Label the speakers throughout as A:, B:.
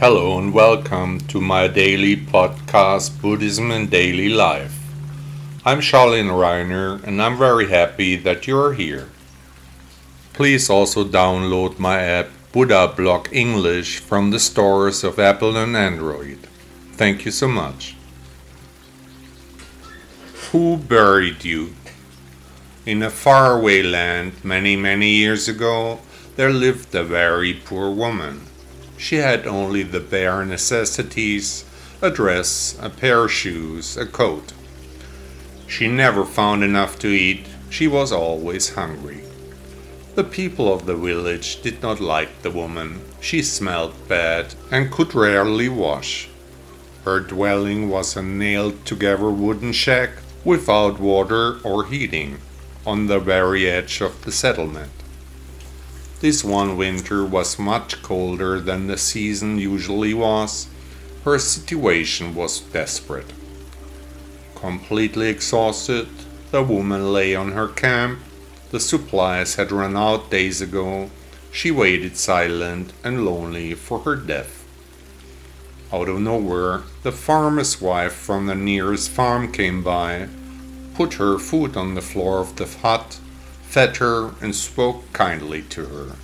A: Hello and welcome to my daily podcast, Buddhism and Daily Life. I'm Charlene Reiner and I'm very happy that you are here. Please also download my app Buddha Blog English from the stores of Apple and Android. Thank you so much. Who buried you? In a faraway land many, many years ago, there lived a very poor woman. She had only the bare necessities a dress, a pair of shoes, a coat. She never found enough to eat, she was always hungry. The people of the village did not like the woman. She smelled bad and could rarely wash. Her dwelling was a nailed together wooden shack without water or heating on the very edge of the settlement. This one winter was much colder than the season usually was. Her situation was desperate. Completely exhausted, the woman lay on her camp. The supplies had run out days ago. She waited silent and lonely for her death. Out of nowhere, the farmer's wife from the nearest farm came by put her foot on the floor of the hut, fed her, and spoke kindly to her.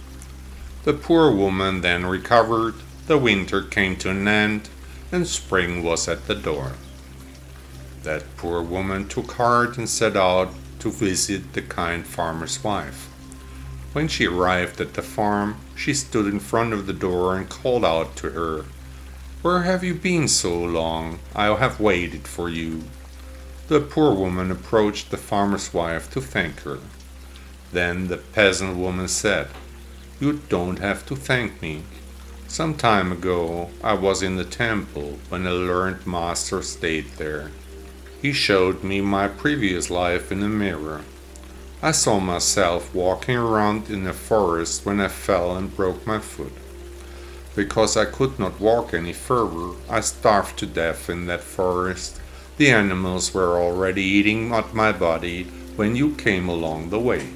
A: The poor woman then recovered, the winter came to an end, and spring was at the door. That poor woman took heart and set out to visit the kind farmer's wife. When she arrived at the farm, she stood in front of the door and called out to her, Where have you been so long? I have waited for you. The poor woman approached the farmer's wife to thank her. Then the peasant woman said, You don't have to thank me. Some time ago I was in the temple when a learned master stayed there. He showed me my previous life in a mirror. I saw myself walking around in a forest when I fell and broke my foot. Because I could not walk any further, I starved to death in that forest the animals were already eating at my body when you came along the way.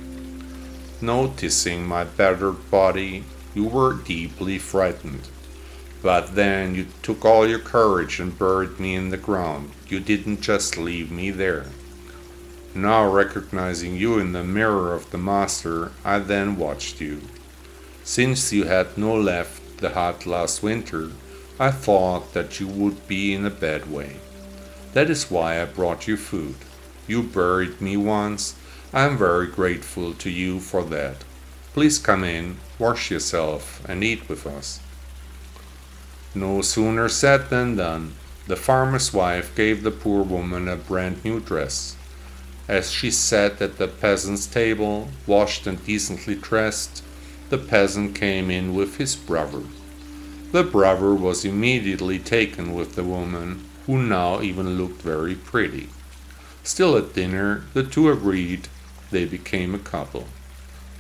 A: Noticing my battered body, you were deeply frightened. But then you took all your courage and buried me in the ground. You didn't just leave me there. Now, recognizing you in the mirror of the Master, I then watched you. Since you had no left the hut last winter, I thought that you would be in a bad way. That is why I brought you food. You buried me once. I am very grateful to you for that. Please come in, wash yourself, and eat with us. No sooner said than done. The farmer's wife gave the poor woman a brand new dress. As she sat at the peasant's table, washed and decently dressed, the peasant came in with his brother. The brother was immediately taken with the woman, who now even looked very pretty. Still at dinner, the two agreed they became a couple.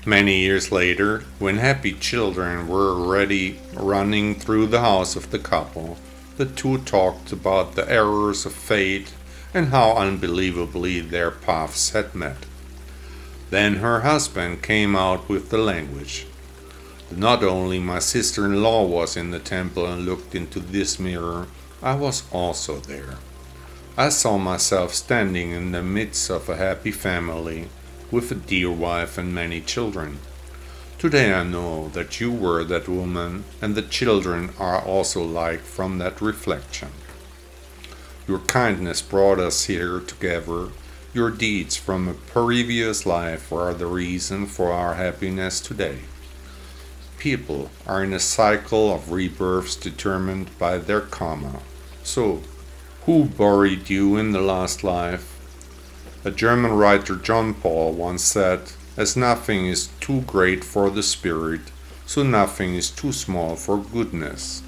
A: Many years later, when happy children were already running through the house of the couple, the two talked about the errors of fate and how unbelievably their paths had met. Then her husband came out with the language. Not only my sister in law was in the temple and looked into this mirror, I was also there. I saw myself standing in the midst of a happy family with a dear wife and many children. Today I know that you were that woman, and the children are also like from that reflection. Your kindness brought us here together. Your deeds from a previous life are the reason for our happiness today people are in a cycle of rebirths determined by their karma. So, who buried you in the last life? A German writer, Jean Paul, once said, As nothing is too great for the spirit, so nothing is too small for goodness.